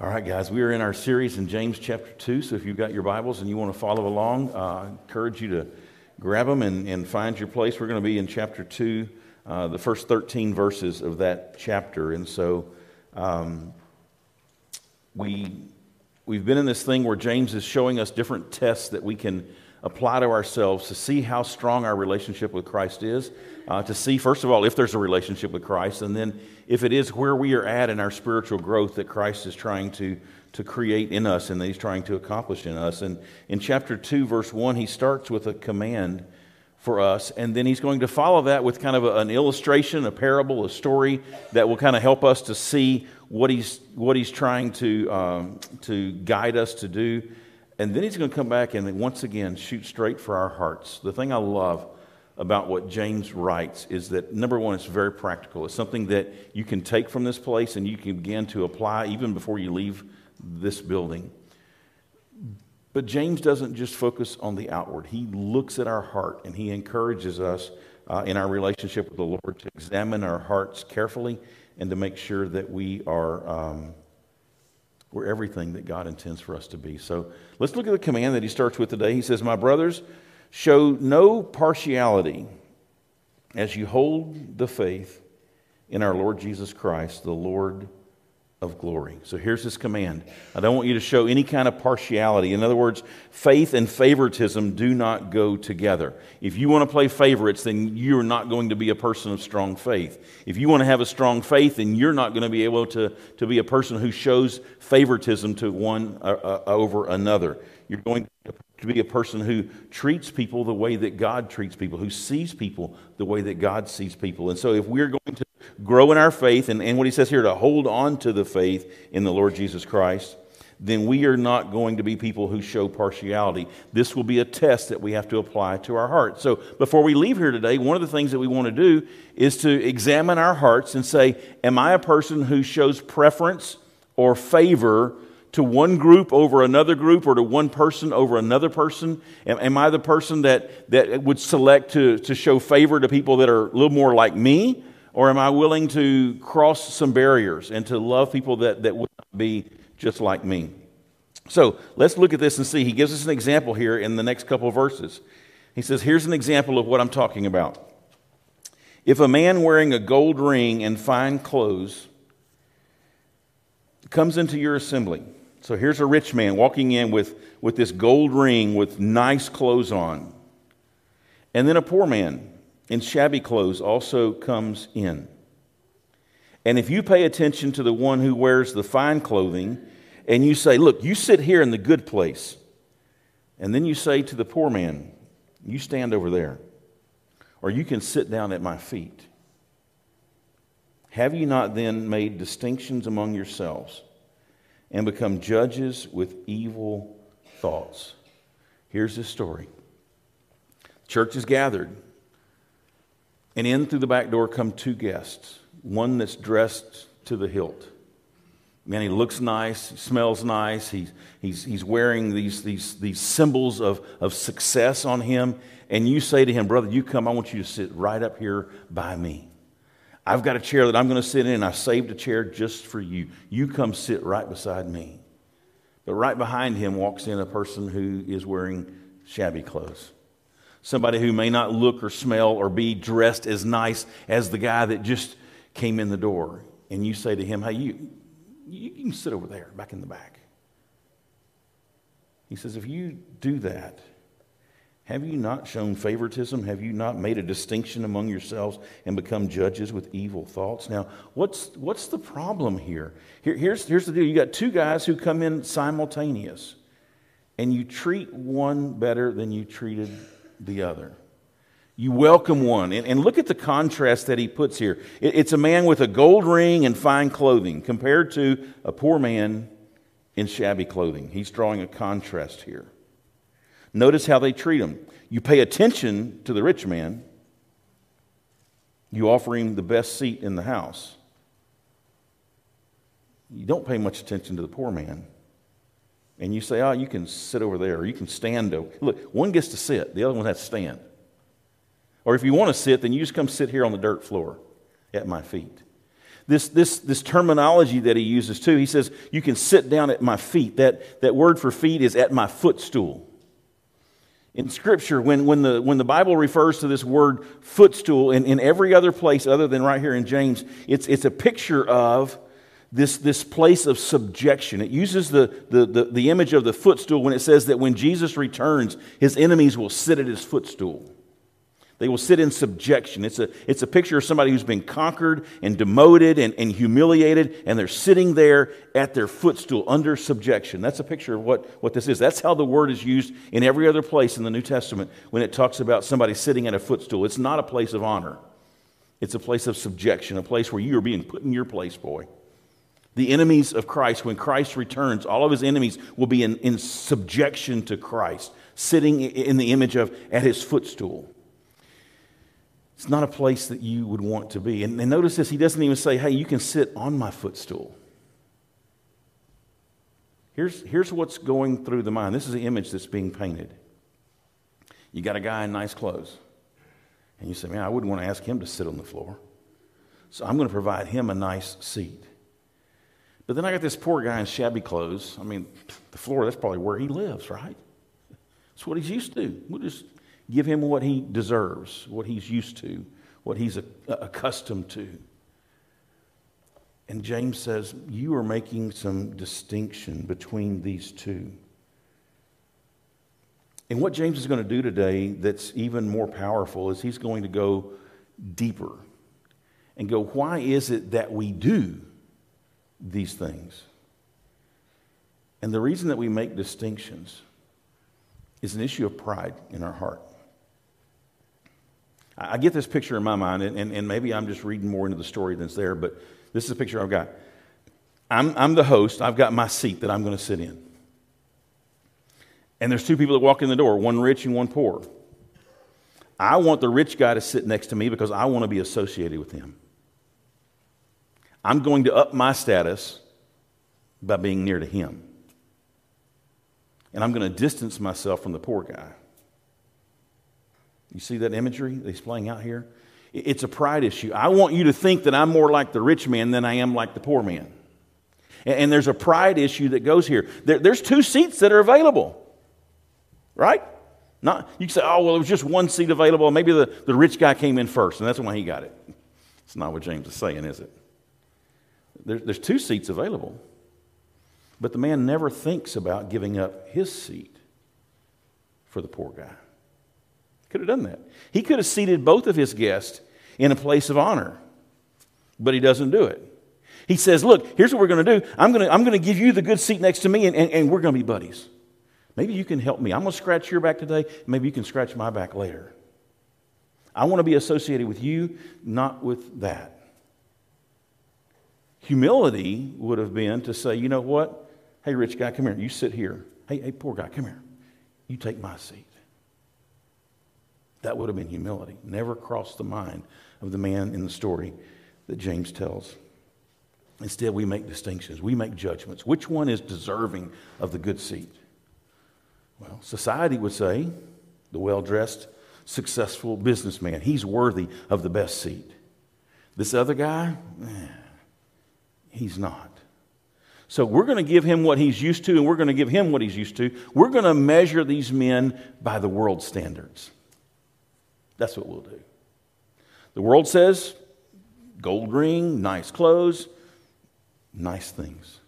All right, guys, we are in our series in James chapter 2. So if you've got your Bibles and you want to follow along, uh, I encourage you to grab them and, and find your place. We're going to be in chapter 2, uh, the first 13 verses of that chapter. And so um, we, we've been in this thing where James is showing us different tests that we can apply to ourselves to see how strong our relationship with Christ is, uh, to see, first of all, if there's a relationship with Christ, and then if it is where we are at in our spiritual growth that Christ is trying to, to create in us and that He's trying to accomplish in us. And in chapter 2, verse 1, he starts with a command for us, and then he's going to follow that with kind of a, an illustration, a parable, a story that will kind of help us to see what he's, what he's trying to, um, to guide us to do. And then he's going to come back and once again shoot straight for our hearts. The thing I love about what James writes is that number one, it's very practical. It's something that you can take from this place and you can begin to apply even before you leave this building. But James doesn't just focus on the outward, he looks at our heart and he encourages us uh, in our relationship with the Lord to examine our hearts carefully and to make sure that we are. Um, we're everything that God intends for us to be. So let's look at the command that he starts with today. He says, My brothers, show no partiality as you hold the faith in our Lord Jesus Christ, the Lord of glory. So here's his command. I don't want you to show any kind of partiality. In other words, faith and favoritism do not go together. If you want to play favorites, then you're not going to be a person of strong faith. If you want to have a strong faith, then you're not going to be able to, to be a person who shows favoritism to one uh, uh, over another. You're going to be a person who treats people the way that God treats people, who sees people the way that God sees people. And so if we're going to grow in our faith, and, and what he says here, to hold on to the faith in the Lord Jesus Christ, then we are not going to be people who show partiality. This will be a test that we have to apply to our hearts. So before we leave here today, one of the things that we want to do is to examine our hearts and say, Am I a person who shows preference or favor to one group over another group or to one person over another person? Am, am I the person that, that would select to, to show favor to people that are a little more like me? Or am I willing to cross some barriers and to love people that, that would not be just like me? So let's look at this and see. He gives us an example here in the next couple verses. He says, Here's an example of what I'm talking about. If a man wearing a gold ring and fine clothes comes into your assembly, so here's a rich man walking in with, with this gold ring with nice clothes on, and then a poor man in shabby clothes also comes in. And if you pay attention to the one who wears the fine clothing, and you say, Look, you sit here in the good place, and then you say to the poor man, You stand over there, or you can sit down at my feet. Have you not then made distinctions among yourselves and become judges with evil thoughts? Here's the story. Church is gathered. And in through the back door come two guests one that's dressed to the hilt. Man, he looks nice, he smells nice, he's, he's, he's wearing these, these, these symbols of, of success on him. And you say to him, Brother, you come, I want you to sit right up here by me. I've got a chair that I'm going to sit in, and I saved a chair just for you. You come sit right beside me. But right behind him walks in a person who is wearing shabby clothes somebody who may not look or smell or be dressed as nice as the guy that just came in the door. And you say to him, Hey, you, you can sit over there, back in the back. He says, If you do that, have you not shown favoritism? Have you not made a distinction among yourselves and become judges with evil thoughts? Now, what's, what's the problem here? here here's, here's the deal you got two guys who come in simultaneous, and you treat one better than you treated the other. You welcome one. And, and look at the contrast that he puts here. It, it's a man with a gold ring and fine clothing compared to a poor man in shabby clothing. He's drawing a contrast here. Notice how they treat him. You pay attention to the rich man, you offer him the best seat in the house. You don't pay much attention to the poor man and you say, oh, you can sit over there, or you can stand over. Look, one gets to sit, the other one has to stand. Or if you want to sit, then you just come sit here on the dirt floor at my feet. this, this, this terminology that he uses too. He says, You can sit down at my feet. That, that word for feet is at my footstool. In Scripture, when, when, the, when the Bible refers to this word footstool in, in every other place other than right here in James, it's, it's a picture of this, this place of subjection. It uses the, the, the, the image of the footstool when it says that when Jesus returns, his enemies will sit at his footstool. They will sit in subjection. It's a, it's a picture of somebody who's been conquered and demoted and, and humiliated, and they're sitting there at their footstool under subjection. That's a picture of what, what this is. That's how the word is used in every other place in the New Testament when it talks about somebody sitting at a footstool. It's not a place of honor, it's a place of subjection, a place where you are being put in your place, boy. The enemies of Christ, when Christ returns, all of his enemies will be in, in subjection to Christ, sitting in the image of at his footstool. It's not a place that you would want to be. And, and notice this, he doesn't even say, hey, you can sit on my footstool. Here's, here's what's going through the mind. This is the image that's being painted. You got a guy in nice clothes. And you say, man, I wouldn't want to ask him to sit on the floor. So I'm going to provide him a nice seat. But then I got this poor guy in shabby clothes. I mean, the floor, that's probably where he lives, right? That's what he's used to. We'll just Give him what he deserves, what he's used to, what he's accustomed to. And James says, You are making some distinction between these two. And what James is going to do today that's even more powerful is he's going to go deeper and go, Why is it that we do these things? And the reason that we make distinctions is an issue of pride in our heart. I get this picture in my mind, and, and, and, maybe I'm just reading more into the story than's there, but this is a picture I've got. I'm, I'm the host, I've got my seat that I'm going to sit in. And there's two people that walk in the door, one rich and one poor. I want the rich guy to sit next to me because I want to be associated with him. I'm going to up my status by being near to him. And I'm going to distance myself from the poor guy. You see that imagery that he's playing out here? It's a pride issue. I want you to think that I'm more like the rich man than I am like the poor man. And there's a pride issue that goes here. there's two seats that are available, right? Not, you can say, oh, well, it was just one seat available. Maybe the, the rich guy came in first, and that's why he got it. It's not what James is saying, is it? There, there's two seats available. But the man never thinks about giving up his seat for the poor guy. Could have done that. He could have seated both of his guests in a place of honor, but he doesn't do it. He says, Look, here's what we're going to do. I'm going to, I'm going to give you the good seat next to me, and, and, and we're going to be buddies. Maybe you can help me. I'm going to scratch your back today. Maybe you can scratch my back later. I want to be associated with you, not with that. Humility would have been to say, you know what? Hey, rich guy, come here. You sit here. Hey, hey, poor guy, come here. You take my seat. That would have been humility. Never crossed the mind of the man in the story that James tells. Instead, we make distinctions, we make judgments. Which one is deserving of the good seat? Well, society would say the well dressed, successful businessman, he's worthy of the best seat. This other guy, eh, he's not. So we're going to give him what he's used to, and we're going to give him what he's used to. We're going to measure these men by the world standards. That's what we'll do. The world says gold ring, nice clothes, nice things.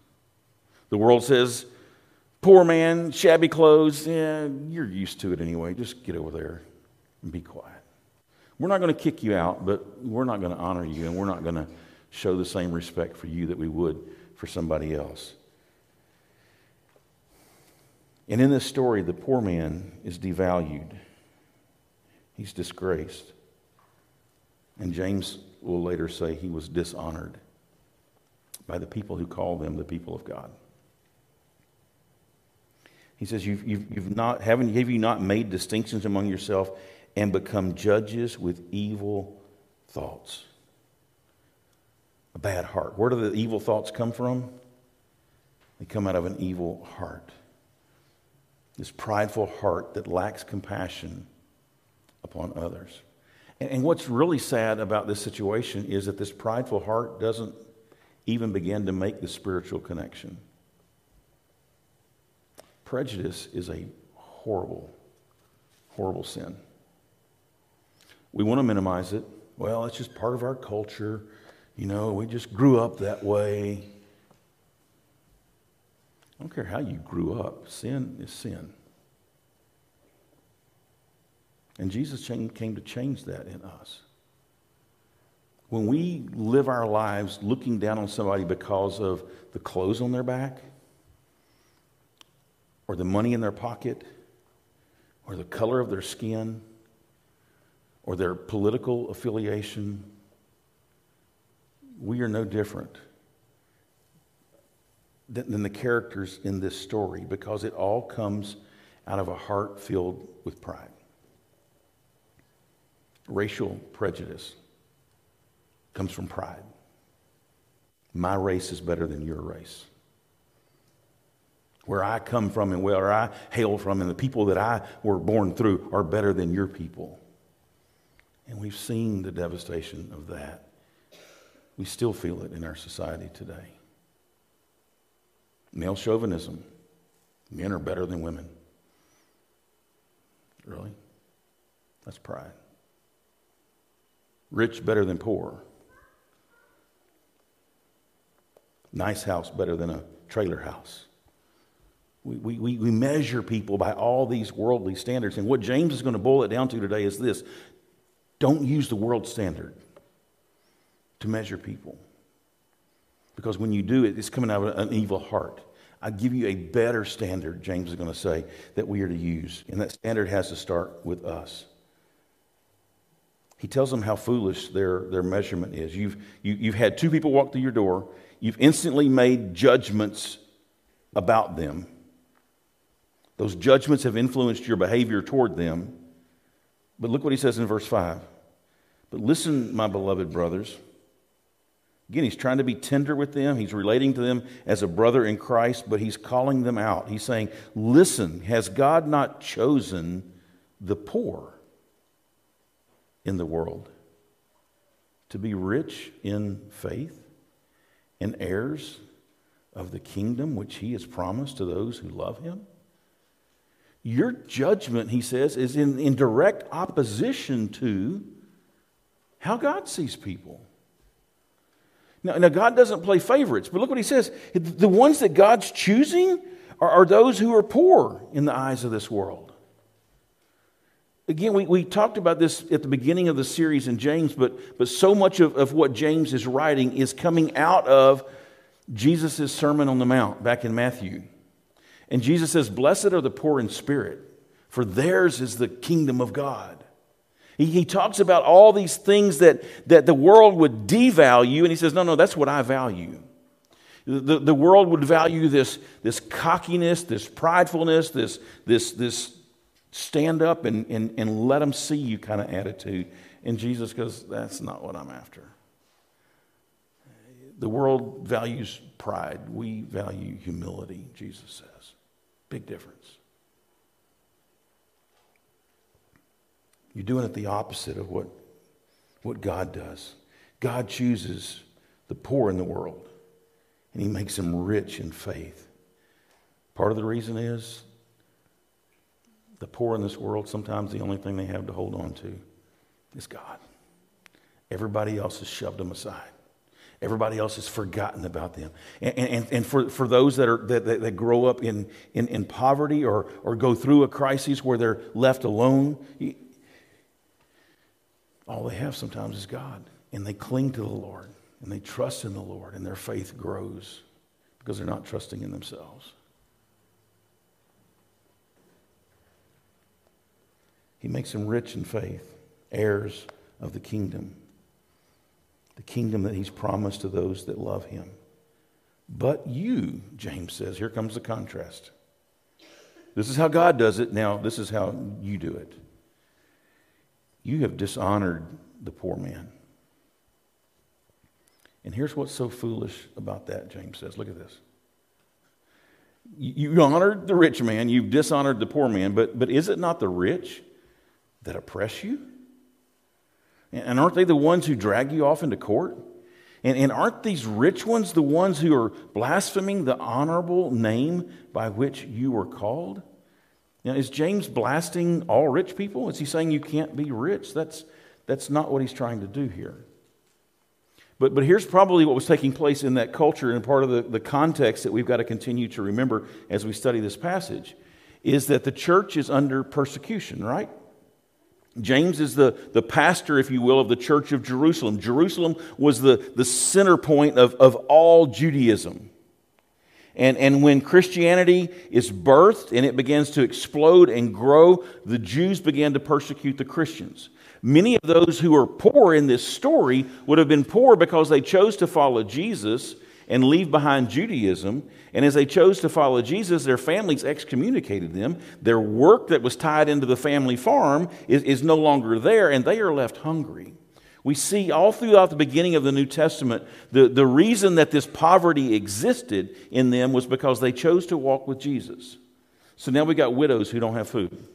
The world says poor man, shabby clothes, yeah, you're used to it anyway. Just get over there and be quiet. We're not going to kick you out, but we're not going to honor you, and we're not going to show the same respect for you that we would for somebody else. And in this story, the poor man is devalued. He's disgraced. And James will later say he was dishonored by the people who call them the people of God. He says, you've, you've, you've not, haven't, have you not made distinctions among yourself and become judges with evil thoughts? A bad heart. Where do the evil thoughts come from? They come out of an evil heart. This prideful heart that lacks compassion upon others. And, and what's really sad about this situation is that this prideful heart doesn't even begin to make the spiritual connection. Prejudice is a horrible, horrible sin. We want to minimize it. Well, it's just part of our culture. You know, we just grew up that way. I don't care how you grew up, sin is sin. And Jesus came to change that in us. When we live our lives looking down on somebody because of the clothes on their back, or the money in their pocket, or the color of their skin, or their political affiliation, we are no different than the characters in this story because it all comes out of a heart filled with pride. Racial prejudice comes from pride. My race is better than your race. Where I come from and where I hail from and the people that I were born through are better than your people. And we've seen the devastation of that. We still feel it in our society today. Male chauvinism. Men are better than women. Really? That's pride. Rich better than poor. Nice house better than a trailer house. We, we, we measure people by all these worldly standards. And what James is going to boil it down to today is this don't use the world standard to measure people. Because when you do it, it's coming out of an evil heart. I give you a better standard, James is going to say, that we are to use. And that standard has to start with us. He tells them how foolish their, their measurement is. You've, you, have you have had two people walk through your door, you've instantly made judgments about them. Those judgments have influenced your behavior toward them. But look what he says in verse 5. But listen, my beloved brothers. Again, he's trying to be tender with them. He's relating to them as a brother in Christ, but he's calling them out. He's saying, Listen, has God not chosen the poor in the world to be rich in faith and heirs of the kingdom which he has promised to those who love him? Your judgment, he says, is in, in direct opposition to how God sees people. Now, now, God doesn't play favorites, but look what he says. The ones that God's choosing are, are those who are poor in the eyes of this world. Again, we, we talked about this at the beginning of the series in James, but, but so much of, of what James is writing is coming out of Jesus' Sermon on the Mount back in Matthew. And Jesus says, Blessed are the poor in spirit, for theirs is the kingdom of God. He, he talks about all these things that, that the world would devalue, and he says, No, no, that's what I value. The, the world would value this, this cockiness, this pridefulness, this, this, this stand up and, and, and let them see you kind of attitude. And Jesus goes, That's not what I'm after. The world values pride. We value humility, Jesus says. Big difference. You're doing it the opposite of what, what God does. God chooses the poor in the world, and He makes them rich in faith. Part of the reason is the poor in this world, sometimes the only thing they have to hold on to is God. Everybody else has shoved them aside. Everybody else has forgotten about them. And, and, and for, for those that, are, that, that, that grow up in, in, in poverty or, or go through a crisis where they're left alone, all they have sometimes is God. And they cling to the Lord and they trust in the Lord and their faith grows because they're not trusting in themselves. He makes them rich in faith, heirs of the kingdom the kingdom that he's promised to those that love him. But you, James says, here comes the contrast. This is how God does it. Now, this is how you do it. You have dishonored the poor man. And here's what's so foolish about that, James says. Look at this. You honored the rich man, you've dishonored the poor man, but, but is it not the rich that oppress you? And aren't they the ones who drag you off into court? And, and aren't these rich ones the ones who are blaspheming the honorable name by which you were called? Now, is James blasting all rich people? Is he saying you can't be rich? That's, that's not what he's trying to do here. But, but here's probably what was taking place in that culture and part of the, the context that we've got to continue to remember as we study this passage is that the church is under persecution, right? James is the, the pastor, if you will, of the church of Jerusalem. Jerusalem was the, the center point of, of all Judaism. And, and when Christianity is birthed and it begins to explode and grow, the Jews began to persecute the Christians. Many of those who are poor in this story would have been poor because they chose to follow Jesus and leave behind Judaism. And as they chose to follow Jesus, their families excommunicated them. Their work that was tied into the family farm is, is no longer there, and they are left hungry. We see all throughout the beginning of the New Testament the, the reason that this poverty existed in them was because they chose to walk with Jesus. So now we've got widows who don't have food.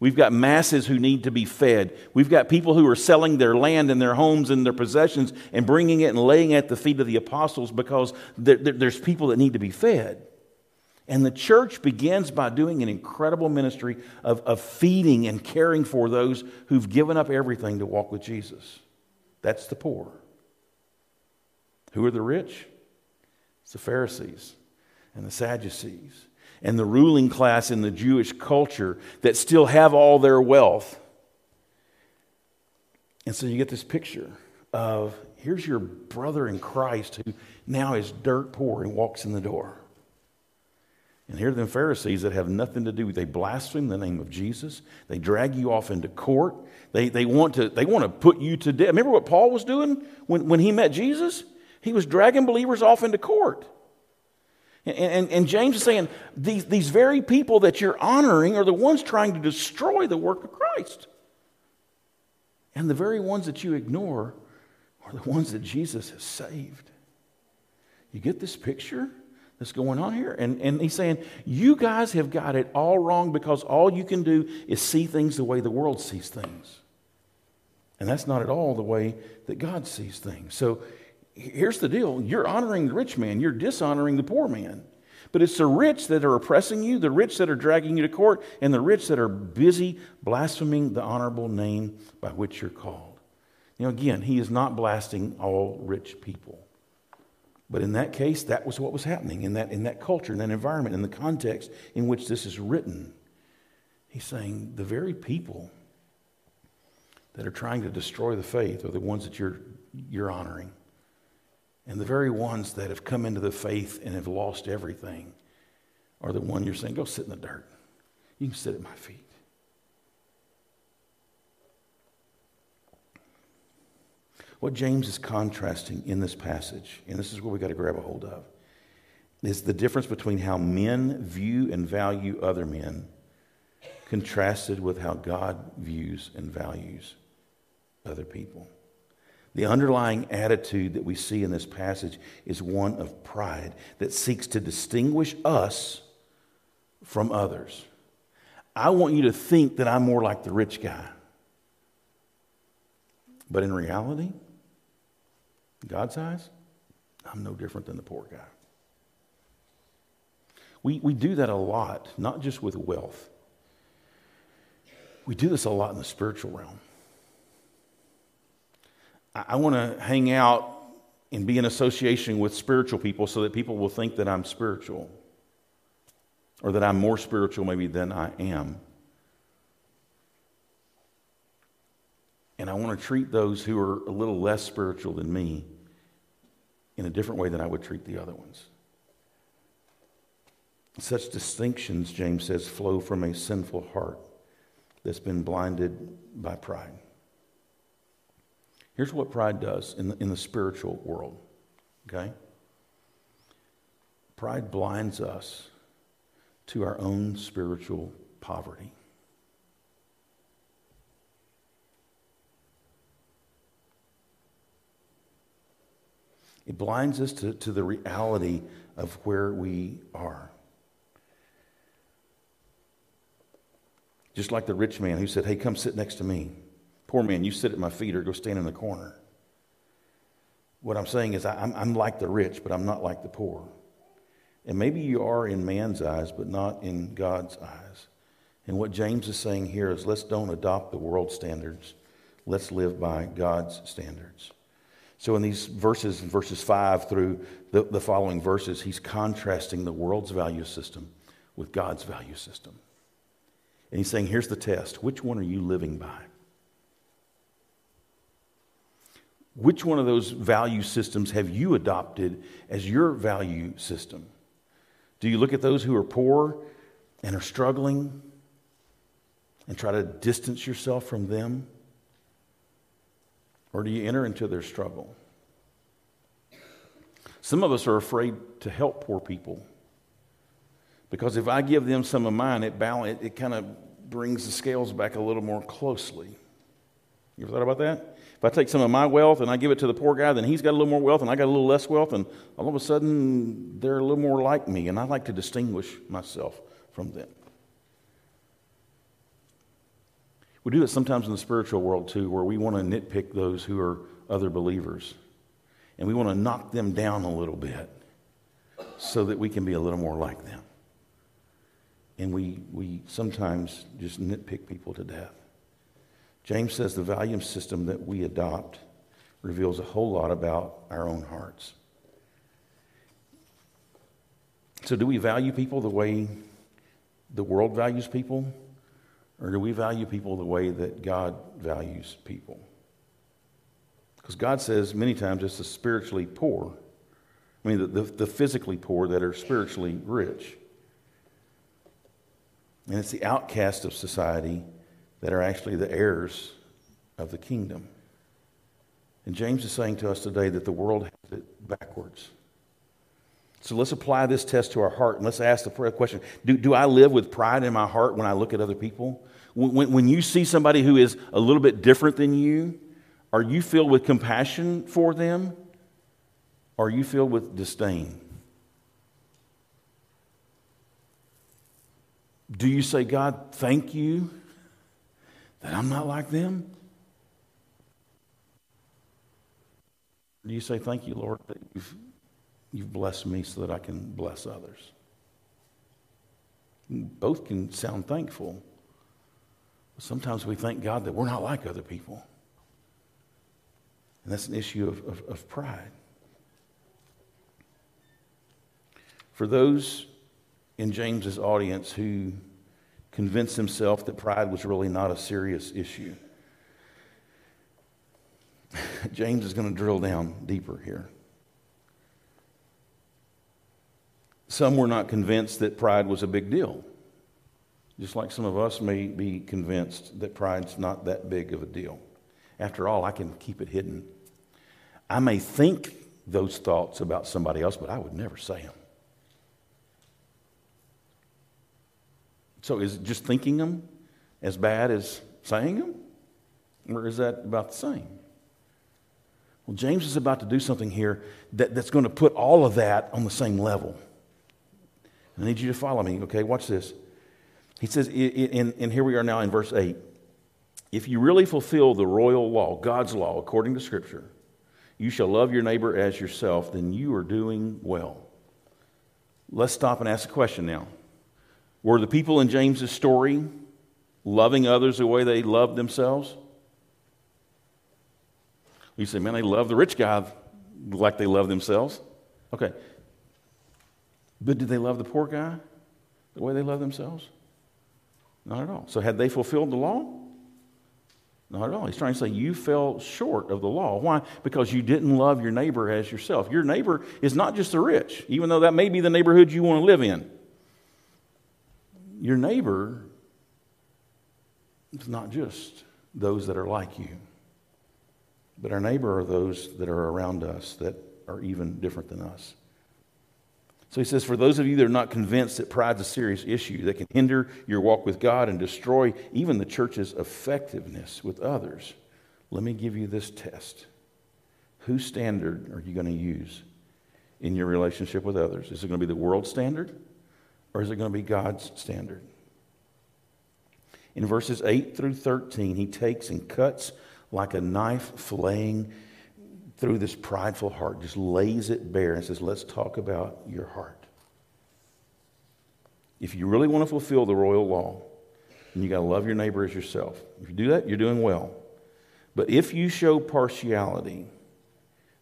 We've got masses who need to be fed. We've got people who are selling their land and their homes and their possessions and bringing it and laying it at the feet of the apostles because there's people that need to be fed. And the church begins by doing an incredible ministry of, of feeding and caring for those who've given up everything to walk with Jesus. That's the poor. Who are the rich? It's the Pharisees and the Sadducees and the ruling class in the Jewish culture that still have all their wealth. And so you get this picture of here's your brother in Christ who now is dirt poor and walks in the door. And here are the Pharisees that have nothing to do with they blaspheme the name of Jesus. They drag you off into court. They, they, want, to, they want to put you to death. Remember what Paul was doing when, when he met Jesus? He was dragging believers off into court. And, and, and, James is saying these, these very people that you're honoring are the ones trying to destroy the work of Christ. And the very ones that you ignore are the ones that Jesus has saved. You get this picture that's going on here? And, and he's saying, You guys have got it all wrong because all you can do is see things the way the world sees things. And that's not at all the way that God sees things. So here's the deal you're honoring the rich man, you're dishonoring the poor man. But it's the rich that are oppressing you, the rich that are dragging you to court, and the rich that are busy blaspheming the honorable name by which you're called. You know, again, he is not blasting all rich people. But in that case, that was what was happening in that, in that culture, in that environment, in the context in which this is written. He's saying the very people that are trying to destroy the faith are the ones that you're, you're honoring. And the very ones that have come into the faith and have lost everything are the one you're saying, go sit in the dirt. You can sit at my feet. What James is contrasting in this passage, and this is what we got to grab a hold of, is the difference between how men view and value other men contrasted with how God views and values other people. The underlying attitude that we see in this passage is one of pride that seeks to distinguish us from others. I want you to think that I'm more like the rich guy. But in reality, God's eyes, I'm no different than the poor guy. We, we do that a lot, not just with wealth. We do this a lot in the spiritual realm. I want to hang out and be in association with spiritual people so that people will think that I'm spiritual or that I'm more spiritual maybe than I am. And I want to treat those who are a little less spiritual than me in a different way than I would treat the other ones. Such distinctions, James says, flow from a sinful heart that's been blinded by pride. Here's what pride does in the, in the spiritual world, okay? Pride blinds us to our own spiritual poverty. It blinds us to, to the reality of where we are. Just like the rich man who said, Hey, come sit next to me. Poor man, you sit at my feet or go stand in the corner. What I'm saying is, I'm, I'm like the rich, but I'm not like the poor. And maybe you are in man's eyes, but not in God's eyes. And what James is saying here is let's don't adopt the world standards. Let's live by God's standards. So, in these verses, verses 5 through the, the following verses, he's contrasting the world's value system with God's value system. And he's saying, here's the test which one are you living by? Which one of those value systems have you adopted as your value system? Do you look at those who are poor and are struggling and try to distance yourself from them? Or do you enter into their struggle? Some of us are afraid to help poor people because if I give them some of mine, it, balance, it, it kind of brings the scales back a little more closely. You ever thought about that? If I take some of my wealth and I give it to the poor guy, then he's got a little more wealth and I got a little less wealth, and all of a sudden they're a little more like me, and I like to distinguish myself from them. We do that sometimes in the spiritual world too, where we want to nitpick those who are other believers. And we want to knock them down a little bit so that we can be a little more like them. And we, we sometimes just nitpick people to death. James says the value system that we adopt reveals a whole lot about our own hearts. So, do we value people the way the world values people? Or do we value people the way that God values people? Because God says many times it's the spiritually poor. I mean, the, the, the, physically poor that are spiritually rich. And it's the outcast of society that are actually the heirs of the kingdom. And James is saying to us today that the world has it backwards. So let's apply this test to our heart and let's ask the question do, do I live with pride in my heart when I look at other people? When, when you see somebody who is a little bit different than you, are you filled with compassion for them? Or are you filled with disdain? Do you say, God, thank you that I'm not like them? do you say, Thank you, Lord, that you've, you've blessed me so that I can bless others? Both can sound thankful. Sometimes we thank God that we're not like other people. And that's an issue of, of, of pride. For those in James's audience who convinced himself that pride was really not a serious issue, James is going to drill down deeper here. Some were not convinced that pride was a big deal. Just like some of us may be convinced that pride's not that big of a deal. After all, I can keep it hidden. I may think those thoughts about somebody else, but I would never say them. So is just thinking them as bad as saying them? Or is that about the same? Well, James is about to do something here that, that's going to put all of that on the same level. I need you to follow me, okay? Watch this. He says, and here we are now in verse 8. If you really fulfill the royal law, God's law, according to Scripture, you shall love your neighbor as yourself, then you are doing well. Let's stop and ask a question now. Were the people in James's story loving others the way they loved themselves? You say, man, they love the rich guy like they love themselves. Okay. But did they love the poor guy the way they love themselves? Not at all. So, had they fulfilled the law? Not at all. He's trying to say you fell short of the law. Why? Because you didn't love your neighbor as yourself. Your neighbor is not just the rich, even though that may be the neighborhood you want to live in. Your neighbor is not just those that are like you, but our neighbor are those that are around us that are even different than us. So he says, For those of you that are not convinced that pride's a serious issue that can hinder your walk with God and destroy even the church's effectiveness with others, let me give you this test. Whose standard are you going to use in your relationship with others? Is it going to be the world standard or is it going to be God's standard? In verses 8 through 13, he takes and cuts like a knife filleting through this prideful heart, just lays it bare and says, Let's talk about your heart. If you really want to fulfill the royal law, then you got to love your neighbor as yourself. If you do that, you're doing well. But if you show partiality,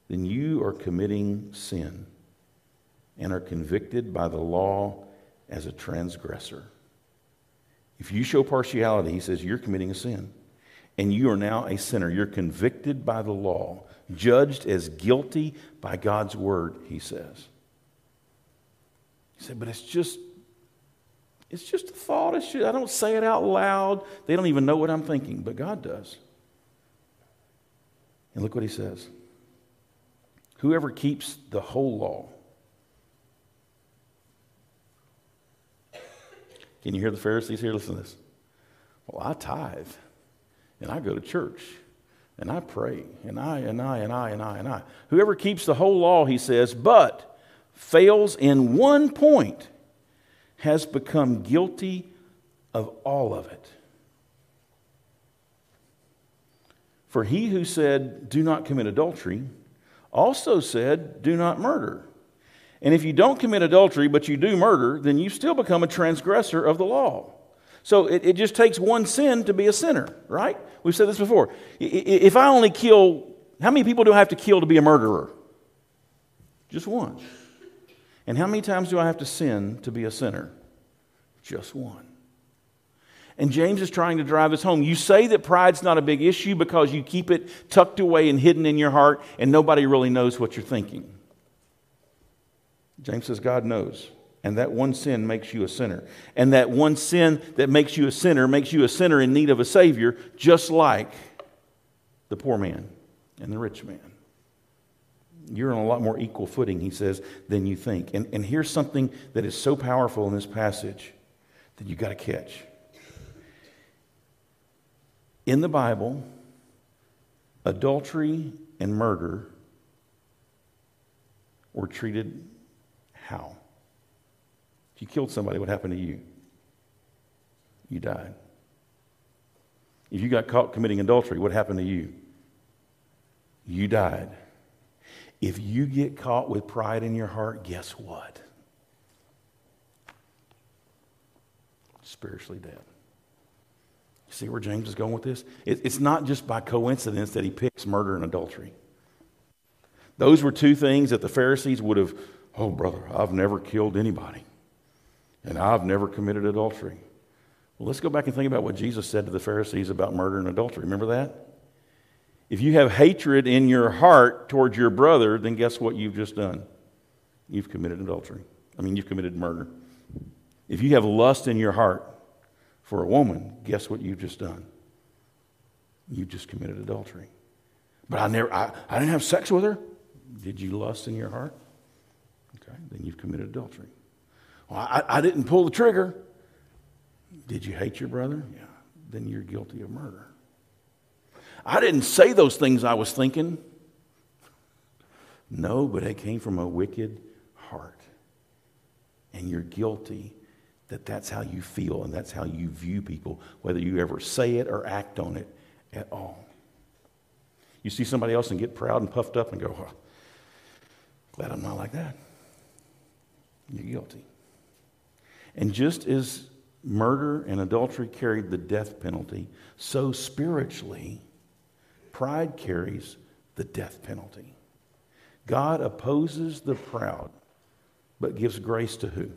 then you are committing sin and are convicted by the law as a transgressor. If you show partiality, he says, you're committing a sin. And you are now a sinner. You're convicted by the law, judged as guilty by God's word, he says. He said, but it's just, it's just a thought. It's just, I don't say it out loud. They don't even know what I'm thinking, but God does. And look what he says. Whoever keeps the whole law Can you hear the Pharisees here? Listen to this. Well, I tithe, and I go to church, and I pray, and I, and I, and I, and I, and I. Whoever keeps the whole law, he says, but fails in one point has become guilty of all of it. For he who said, Do not commit adultery, also said, Do not murder. And if you don't commit adultery, but you do murder, then you still become a transgressor of the law. So it, it just takes one sin to be a sinner, right? We've said this before. If I only kill, how many people do I have to kill to be a murderer? Just one. And how many times do I have to sin to be a sinner? Just one. And James is trying to drive this home. You say that pride's not a big issue because you keep it tucked away and hidden in your heart, and nobody really knows what you're thinking. James says God knows. And that one sin makes you a sinner. And that one sin that makes you a sinner makes you a sinner in need of a Savior, just like the poor man and the rich man. You're on a lot more equal footing, he says, than you think. And, and here's something that is so powerful in this passage that you've got to catch. In the Bible, adultery and murder were treated how? If you killed somebody, what happened to you? You died. If you got caught committing adultery, what happened to you? You died. If you get caught with pride in your heart, guess what? Spiritually dead. You see where James is going with this? it's not just by coincidence that he picks murder and adultery. Those were two things that the Pharisees would have Oh, brother, I've never killed anybody, and I've never committed adultery. Well, let's go back and think about what Jesus said to the Pharisees about murder and adultery. Remember that? If you have hatred in your heart towards your brother, then guess what you've just done? You've committed adultery. I mean, you've committed murder. If you have lust in your heart for a woman, guess what you've just done? You've just committed adultery. But I never, I, I didn't have sex with her. Did you lust in your heart? Okay, then you've committed adultery. Well, I, I didn't pull the trigger. Did you hate your brother? Yeah, then you're guilty of murder. I didn't say those things I was thinking. No, but it came from a wicked heart. And you're guilty that that's how you feel and that's how you view people, whether you ever say it or act on it at all. You see somebody else and get proud and puffed up and go, well, glad I'm not like that you're guilty. And just as murder and adultery carried the death penalty, so spiritually, pride carries the death penalty. God opposes the proud, but gives grace to who?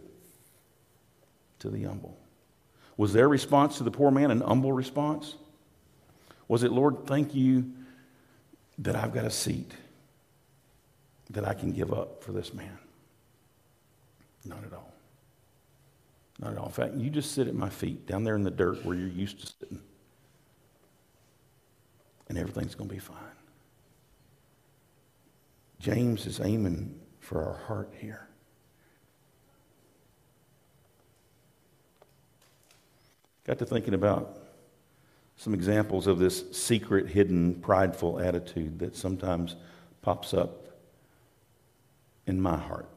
To the humble. Was their response to the poor man an humble response? Was it, Lord, thank you that I've got a seat that I can give up for this man? Not at all. Not at all. In fact, you just sit at my feet down there in the dirt where you're used to sitting, and everything's going to be fine. James is aiming for our heart here. Got to thinking about some examples of this secret, hidden, prideful attitude that sometimes pops up in my heart.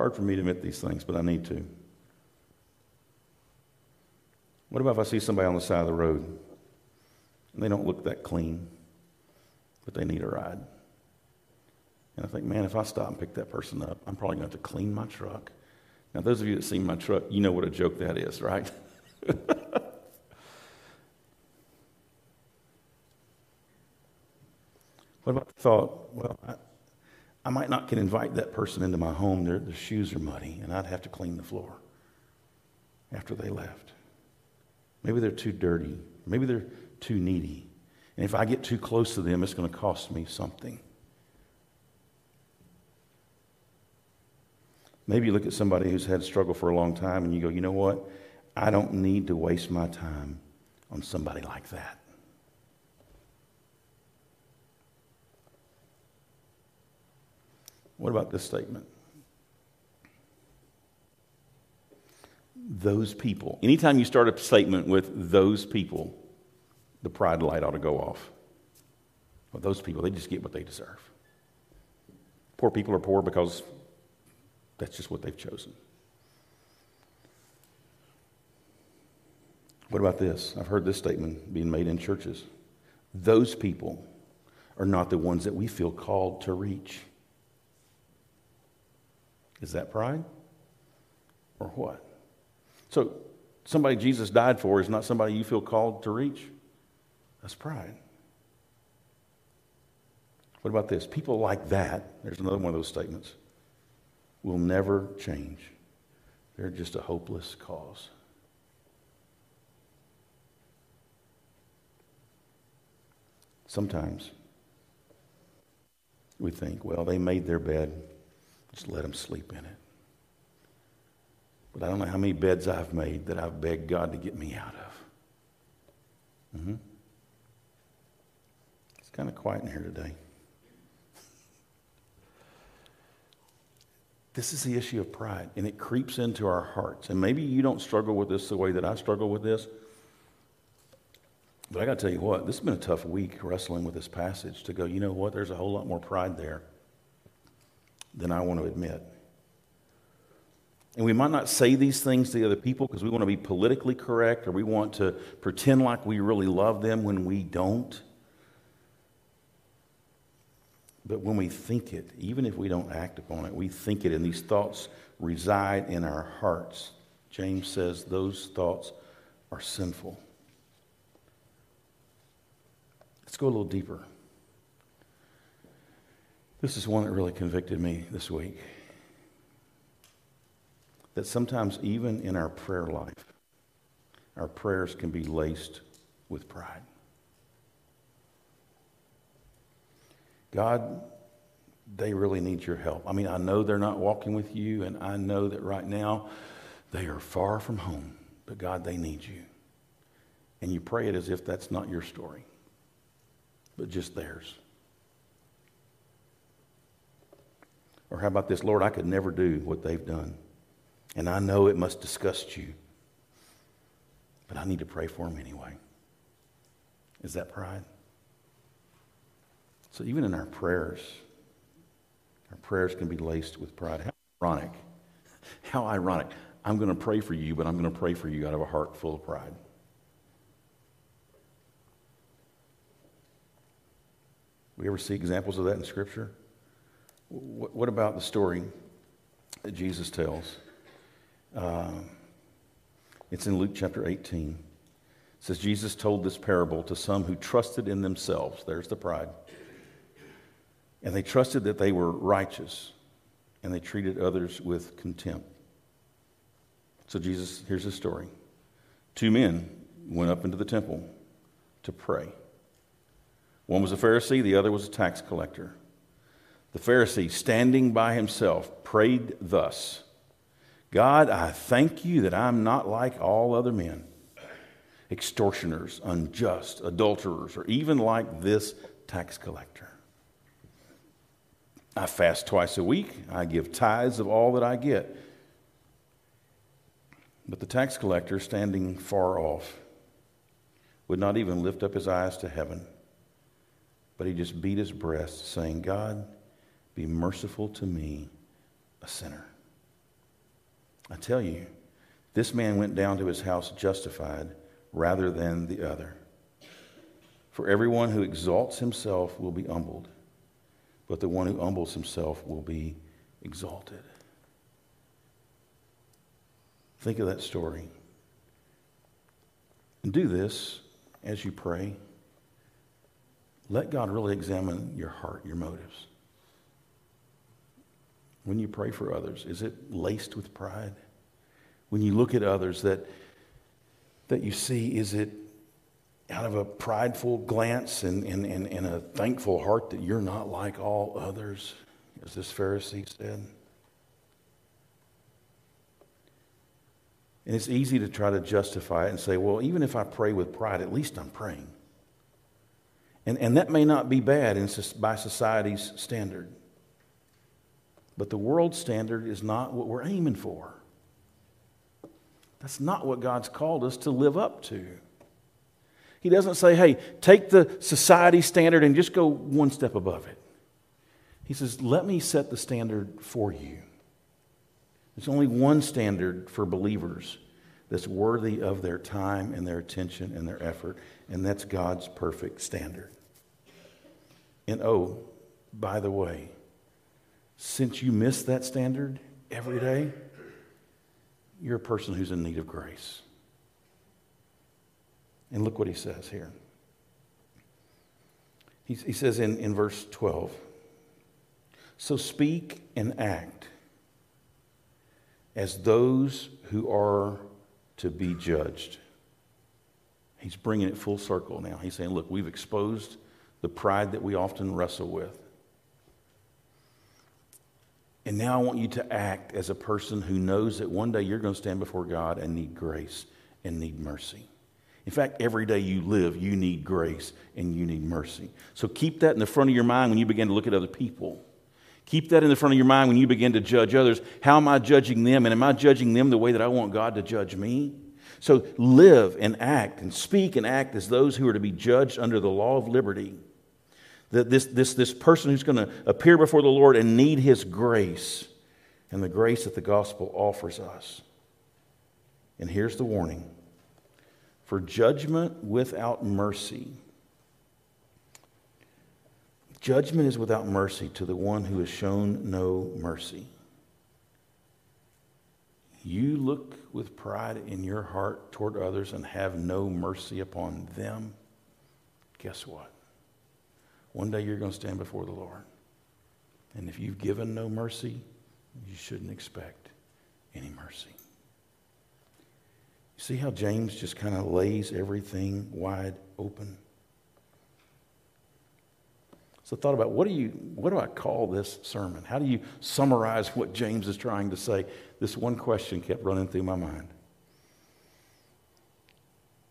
Hard for me to admit these things, but I need to. What about if I see somebody on the side of the road and they don't look that clean, but they need a ride? And I think, man, if I stop and pick that person up, I'm probably going to have to clean my truck. Now, those of you that see my truck, you know what a joke that is, right? what about the thought, well, I, I, might not can invite that person into my home. Their, their shoes are muddy, and I'd have to clean the floor after they left. Maybe they're too dirty. Maybe they're too needy. And if I get too close to them, it's going to cost me something. Maybe you look at somebody who's had a struggle for a long time and you go, you know what? I don't need to waste my time on somebody like that. What about this statement? Those people. Anytime you start a statement with those people, the pride light ought to go off. Well, those people, they just get what they deserve. Poor people are poor because that's just what they've chosen. What about this? I've heard this statement being made in churches. Those people are not the ones that we feel called to reach. Is that pride? Or what? So, somebody Jesus died for is not somebody you feel called to reach? That's pride. What about this? People like that, there's another one of those statements, will never change. They're just a hopeless cause. Sometimes we think, well, they made their bed, just let them sleep in it. But I don't know how many beds I've made that I've begged God to get me out of. Mm-hmm. It's kind of quiet in here today. This is the issue of pride, and it creeps into our hearts. And maybe you don't struggle with this the way that I struggle with this. But I got to tell you what, this has been a tough week wrestling with this passage to go, you know what, there's a whole lot more pride there than I want to admit. And we might not say these things to other people because we want to be politically correct or we want to pretend like we really love them when we don't. But when we think it, even if we don't act upon it, we think it, and these thoughts reside in our hearts. James says those thoughts are sinful. Let's go a little deeper. This is one that really convicted me this week. That sometimes, even in our prayer life, our prayers can be laced with pride. God, they really need your help. I mean, I know they're not walking with you, and I know that right now they are far from home, but God, they need you. And you pray it as if that's not your story, but just theirs. Or how about this, Lord, I could never do what they've done. And I know it must disgust you, but I need to pray for them anyway. Is that pride? So even in our prayers, our prayers can be laced with pride. How ironic. How ironic. I'm going to pray for you, but I'm going to pray for you out of a heart full of pride. We ever see examples of that in Scripture? What about the story that Jesus tells? Uh, it's in Luke chapter 18. It says, Jesus told this parable to some who trusted in themselves. There's the pride and they trusted that they were righteous, and they treated others with contempt. So, Jesus, here's the story. Two men went up into the temple to pray. One was a Pharisee, the other was a tax collector. The Pharisee, standing by himself, prayed thus God, I thank you that I'm not like all other men, extortioners, unjust, adulterers, or even like this tax collector. I fast twice a week. I give tithes of all that I get. But the tax collector, standing far off, would not even lift up his eyes to heaven, but he just beat his breast, saying, God, be merciful to me, a sinner. I tell you, This man went down to his house justified rather than the other. For everyone who exalts himself will be humbled, but the one who humbles himself will be exalted. Think of that story. And do this as you pray. Let God really examine your heart, your motives. When you pray for others, is it laced with pride? When you look at others that, that you see, is it out of a prideful glance and, and, and, and a thankful heart that you're not like all others, as this Pharisee said? And it's easy to try to justify it and say, well, even if I pray with pride, at least I'm praying. And, and that may not be bad in, by society's standard. But the world standard is not what we're aiming for. That's not what God's called us to live up to. He doesn't say, hey, take the society standard and just go one step above it. He says, let me set the standard for you. There's only one standard for believers that's worthy of their time and their attention and their effort, and that's God's perfect standard. And oh, by the way, since you miss that standard every day, you're a person who's in need of grace. And look what he says here. He, he says in, in verse 12 So speak and act as those who are to be judged. He's bringing it full circle now. He's saying, Look, we've exposed the pride that we often wrestle with. And now I want you to act as a person who knows that one day you're going to stand before God and need grace and need mercy. In fact, every day you live, you need grace and you need mercy. So keep that in the front of your mind when you begin to look at other people. Keep that in the front of your mind when you begin to judge others. How am I judging them? And am I judging them the way that I want God to judge me? So live and act and speak and act as those who are to be judged under the law of liberty this, this, this person who's going to appear before the Lord and need his grace and the grace that the gospel offers us. And here's the warning for judgment without mercy. Judgment is without mercy to the one who has shown no mercy. You look with pride in your heart toward others and have no mercy upon them. Guess what? One day you're going to stand before the Lord. And if you've given no mercy, you shouldn't expect any mercy. You see how James just kind of lays everything wide open? So thought about what do you what do I call this sermon? How do you summarize what James is trying to say? This one question kept running through my mind.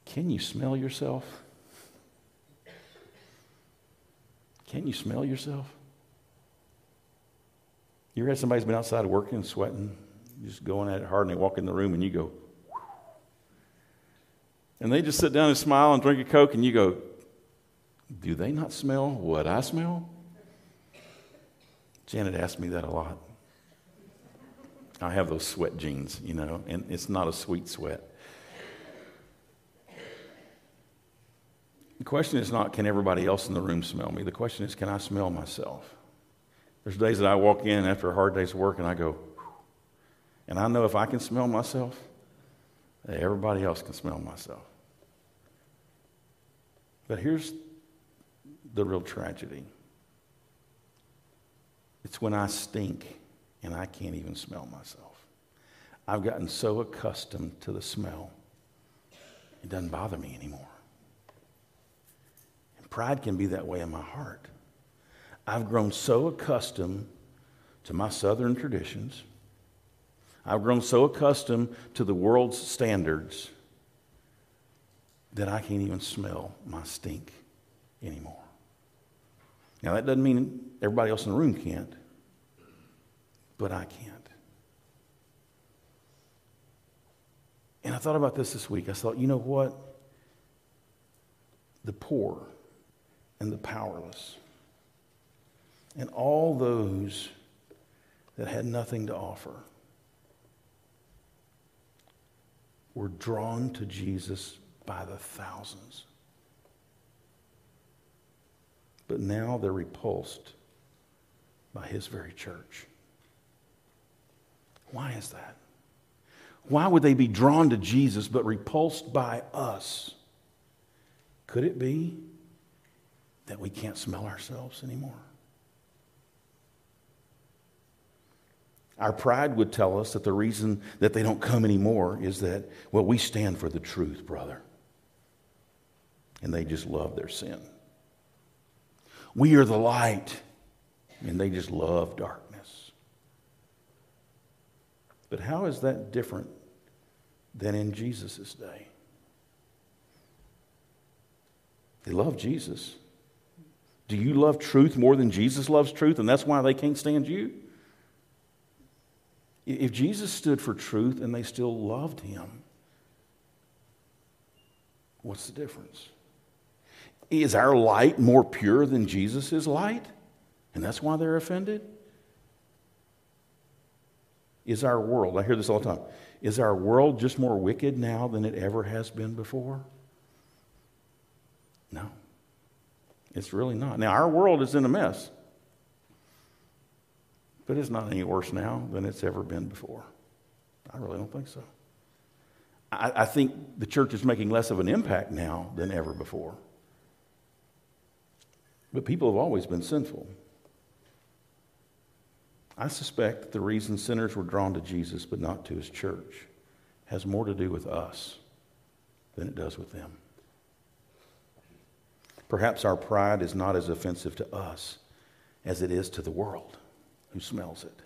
Can you smell yourself? Can you smell yourself? You ever had somebody's been outside working, sweating, just going at it hard, and they walk in the room and you go, and they just sit down and smile and drink a Coke, and you go, Do they not smell what I smell? Janet asked me that a lot. I have those sweat genes, you know, and it's not a sweet sweat. The question is not, can everybody else in the room smell me? The question is, can I smell myself? There's days that I walk in after a hard day's work and I go, and I know if I can smell myself, everybody else can smell myself. But here's the real tragedy it's when I stink and I can't even smell myself. I've gotten so accustomed to the smell, it doesn't bother me anymore. Pride can be that way in my heart. I've grown so accustomed to my southern traditions. I've grown so accustomed to the world's standards that I can't even smell my stink anymore. Now, that doesn't mean everybody else in the room can't, but I can't. And I thought about this this week. I thought, you know what? The poor and the powerless, and all those that had nothing to offer. were drawn to Jesus by the thousands. But now they're repulsed by his very church. Why is that? Why would they be drawn to Jesus but repulsed by us? Could it be that we can't smell ourselves anymore? Our pride would tell us that the reason that they don't come anymore is that, well, we stand for the truth, brother. And they just love their sin. We are the light, and they just love darkness. But how is that different than in Jesus' day? They love Jesus. Do you love truth more than Jesus loves truth, and that's why they can't stand you? If Jesus stood for truth and they still loved him, what's the difference? Is our light more pure than Jesus' light? And that's why they're offended? Is our world, I hear this all the time, is our world just more wicked now than it ever has been before? No. It's really not. Now, our world is in a mess, but it's not any worse now than it's ever been before. I really don't think so. I, I think the church is making less of an impact now than ever before. But people have always been sinful. I suspect that the reason sinners were drawn to Jesus but not to his church has more to do with us than it does with them. Perhaps our pride is not as offensive to us as it is to the world who smells it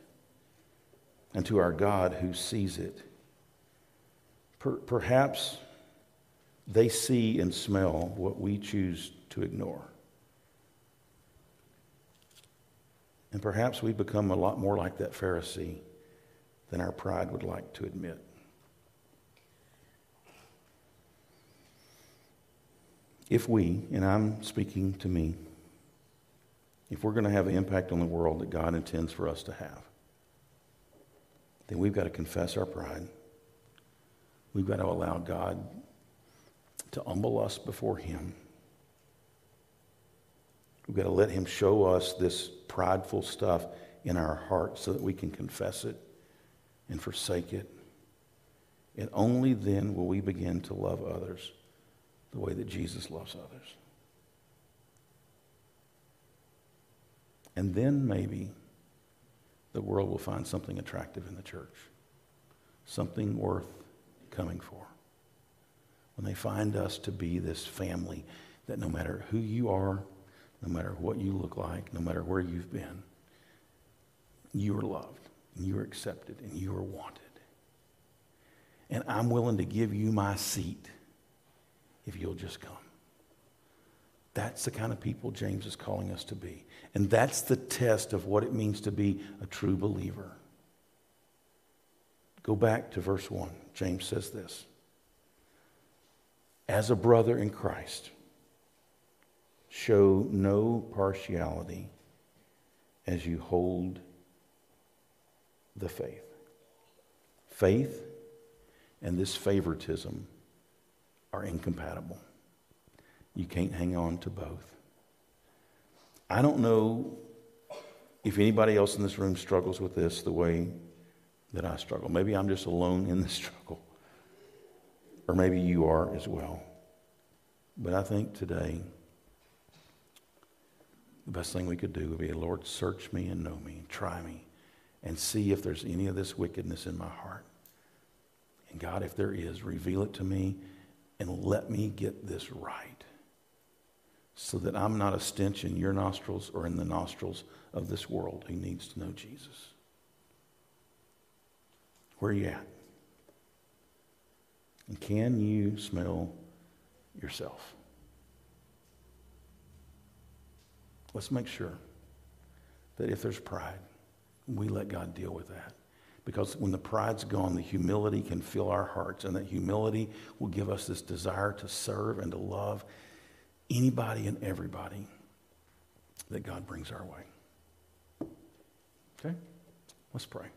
and to our God who sees it. Per- perhaps they see and smell what we choose to ignore. And perhaps we become a lot more like that Pharisee than our pride would like to admit. If we, and I'm speaking to me, if we're going to have an impact on the world that God intends for us to have, then we've got to confess our pride. We've got to allow God to humble us before Him We've got to let Him show us this prideful stuff in our hearts so that we can confess it and forsake it. And only then will we begin to love others the way that Jesus loves others. And then maybe the world will find something attractive in the church, something worth coming for. When they find us to be this family that no matter who you are, no matter what you look like, no matter where you've been, you are loved, and you are accepted, and you are wanted. And I'm willing to give you my seat if you'll just come. That's the kind of people James is calling us to be. And that's the test of what it means to be a true believer. Go back to verse 1. James says this As a brother in Christ, Show no partiality as you hold the faith. Faith and this favoritism are incompatible. You can't hang on to both. I don't know if anybody else in this room struggles with this the way that I struggle. Maybe I'm just alone in the struggle. Or maybe you are as well. But I think today, the best thing we could do would be, Lord, search me and know me, try me, and see if there's any of this wickedness in my heart. And God, if there is, reveal it to me and let me get this right so that I'm not a stench in your nostrils or in the nostrils of this world who needs to know Jesus. Where are you at? And can you smell yourself? Let's make sure that if there's pride, we let God deal with that. Because when the pride's gone, the humility can fill our hearts, and that humility will give us this desire to serve and to love anybody and everybody that God brings our way. Okay? Let's pray.